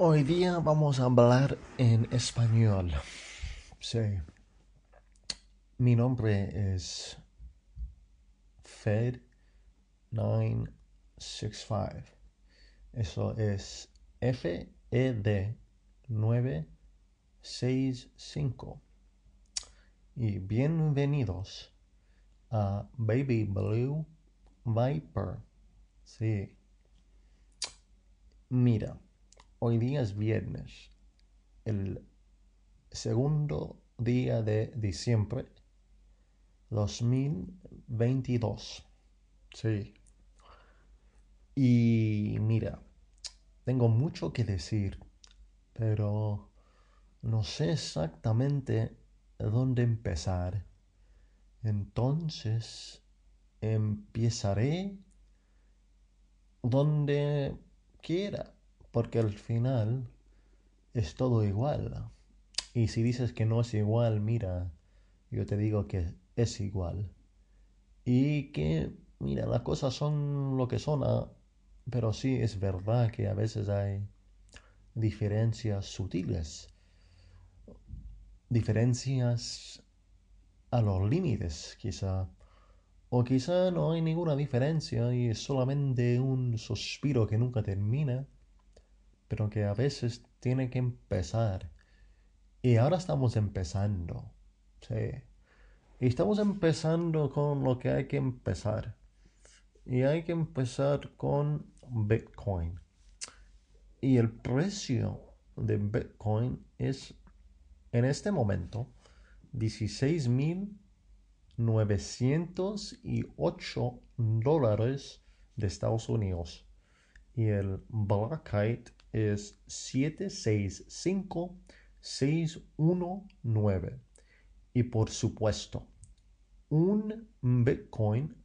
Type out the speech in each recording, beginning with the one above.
Hoy día vamos a hablar en español. Sí. Mi nombre es Fed 965. Eso es F E D 965. Y bienvenidos a Baby Blue Viper. Sí. Mira. Hoy día es viernes, el segundo día de diciembre 2022. Sí. Y mira, tengo mucho que decir, pero no sé exactamente dónde empezar. Entonces, empezaré donde quiera porque al final es todo igual. Y si dices que no es igual, mira, yo te digo que es igual. Y que, mira, las cosas son lo que son, ah, pero sí es verdad que a veces hay diferencias sutiles, diferencias a los límites, quizá. O quizá no hay ninguna diferencia y es solamente un suspiro que nunca termina pero que a veces tiene que empezar. Y ahora estamos empezando. Sí. Y estamos empezando con lo que hay que empezar. Y hay que empezar con Bitcoin. Y el precio de Bitcoin es en este momento 16.908 dólares de Estados Unidos. Y el Blackite es 765619. Y por supuesto, un Bitcoin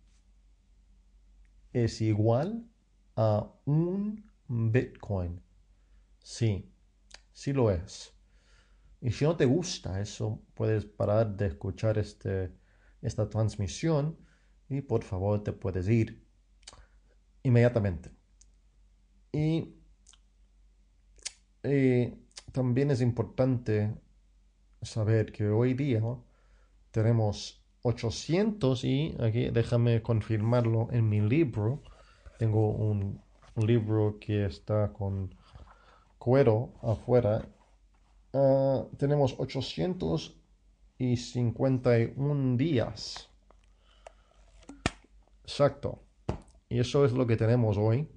es igual a un Bitcoin. Sí, sí lo es. Y si no te gusta eso, puedes parar de escuchar este, esta transmisión y por favor te puedes ir inmediatamente. Y y también es importante saber que hoy día tenemos 800 y aquí déjame confirmarlo en mi libro. Tengo un libro que está con cuero afuera. Uh, tenemos 851 días. Exacto. Y eso es lo que tenemos hoy.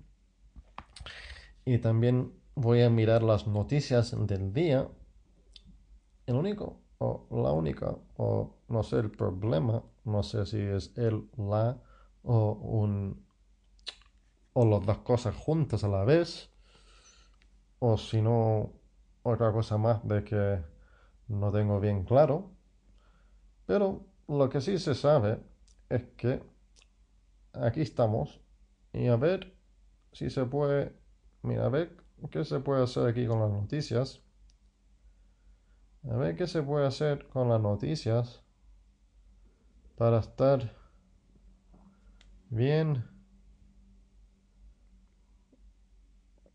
Y también voy a mirar las noticias del día. El único, o la única, o no sé el problema, no sé si es el, la, o un, o las dos cosas juntas a la vez, o si no, otra cosa más de que no tengo bien claro. Pero lo que sí se sabe es que aquí estamos y a ver si se puede, mira, a ver ¿Qué se puede hacer aquí con las noticias? A ver qué se puede hacer con las noticias para estar bien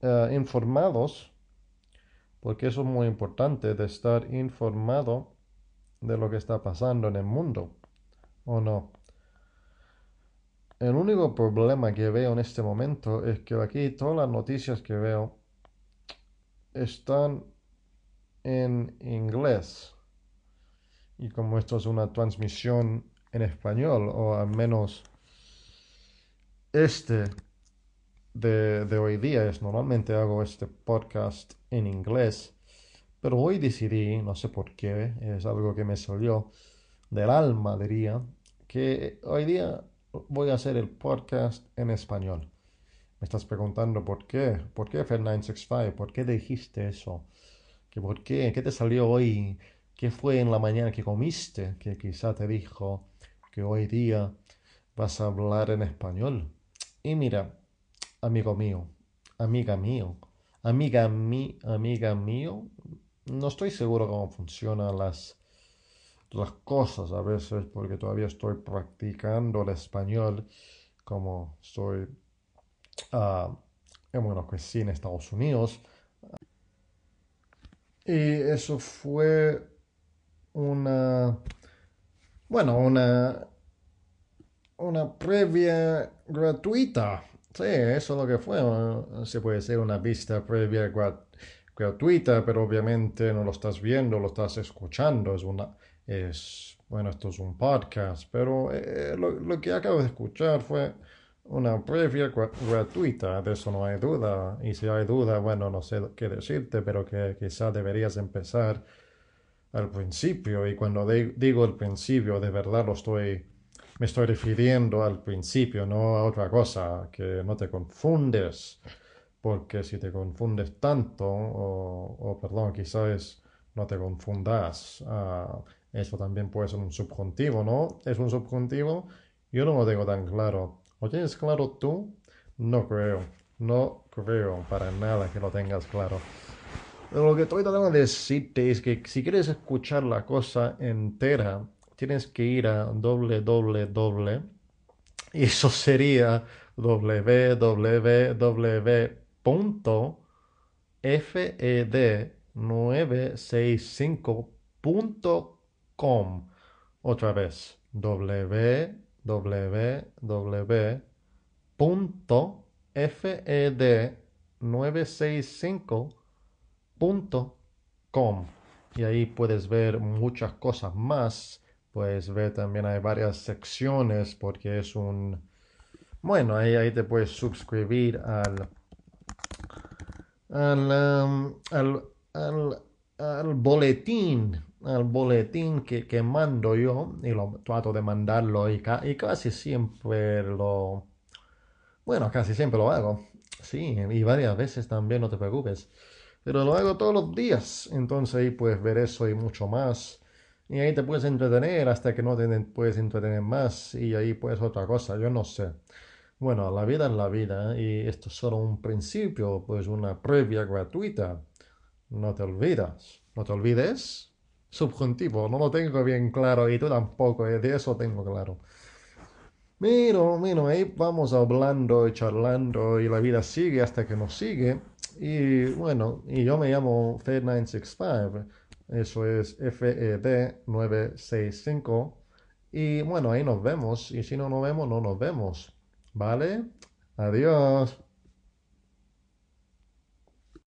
eh, informados, porque eso es muy importante, de estar informado de lo que está pasando en el mundo, ¿o no? El único problema que veo en este momento es que aquí todas las noticias que veo están en inglés. Y como esto es una transmisión en español, o al menos este de, de, hoy día es normalmente hago este podcast en inglés, pero hoy decidí, no sé por qué, es algo que me salió del alma, diría, que hoy día voy a hacer el podcast en español. Me estás preguntando por qué, por qué Fed965, por qué dijiste eso, que por qué, qué te salió hoy, qué fue en la mañana que comiste, que quizá te dijo que hoy día vas a hablar en español. Y mira, amigo mío, amiga mío, amiga mi, amiga mío, no estoy seguro cómo funcionan las las cosas a veces porque todavía estoy practicando el español como estoy uh, bueno, que sí en Estados Unidos. Y eso fue una, bueno, una, una previa gratuita. Sí, eso es lo que fue. Se puede ser una vista previa gratuita, pero obviamente no lo estás viendo, lo estás escuchando. Es una, es, bueno, esto es un podcast, pero eh, lo, lo, que acabo de escuchar fue una previa gratuita, de eso no hay duda. Y si hay duda, bueno, no sé qué decirte, pero que quizás deberías empezar al principio. Y cuando digo el principio, de verdad lo estoy, me estoy refiriendo al principio, no a otra cosa, que no te confundes. Porque si te confundes tanto, o, perdón, quizás no te confundas, ah, eso también puede ser un subjuntivo, ¿no? Es un subjuntivo, yo no lo tengo tan claro. ¿Lo tienes claro tú? No creo, no creo para nada que lo tengas claro. Lo que estoy tratando de decirte es que si quieres escuchar la cosa entera, tienes que ir a www y eso sería www.fed965.com. Otra vez, www.fed965.com y ahí puedes ver muchas cosas más. Puedes ver también hay varias secciones porque es un... Bueno, ahí, ahí te puedes suscribir al... al, um, al, al, al boletín al boletín que, que, mando yo y lo trato de mandarlo y, casi siempre lo... Bueno, casi siempre lo hago. Sí, y varias veces también, no te preocupes. Pero lo hago todos los días. Entonces ahí puedes ver eso y mucho más. Y ahí te puedes entretener hasta que no te puedes entretener más. Y ahí puedes otra cosa, yo no sé. Bueno, la vida es la vida y esto es solo un principio, pues una previa gratuita. No te olvidas. No te olvides subjuntivo, no lo tengo bien claro y tú tampoco, eh, de eso tengo claro. Pero, bueno, ahí vamos hablando y charlando y la vida sigue hasta que nos sigue. Y bueno, y yo me llamo Fed965, eso es FED965. Y bueno, ahí nos vemos. Y si no nos vemos, no nos vemos. ¿Vale? Adiós.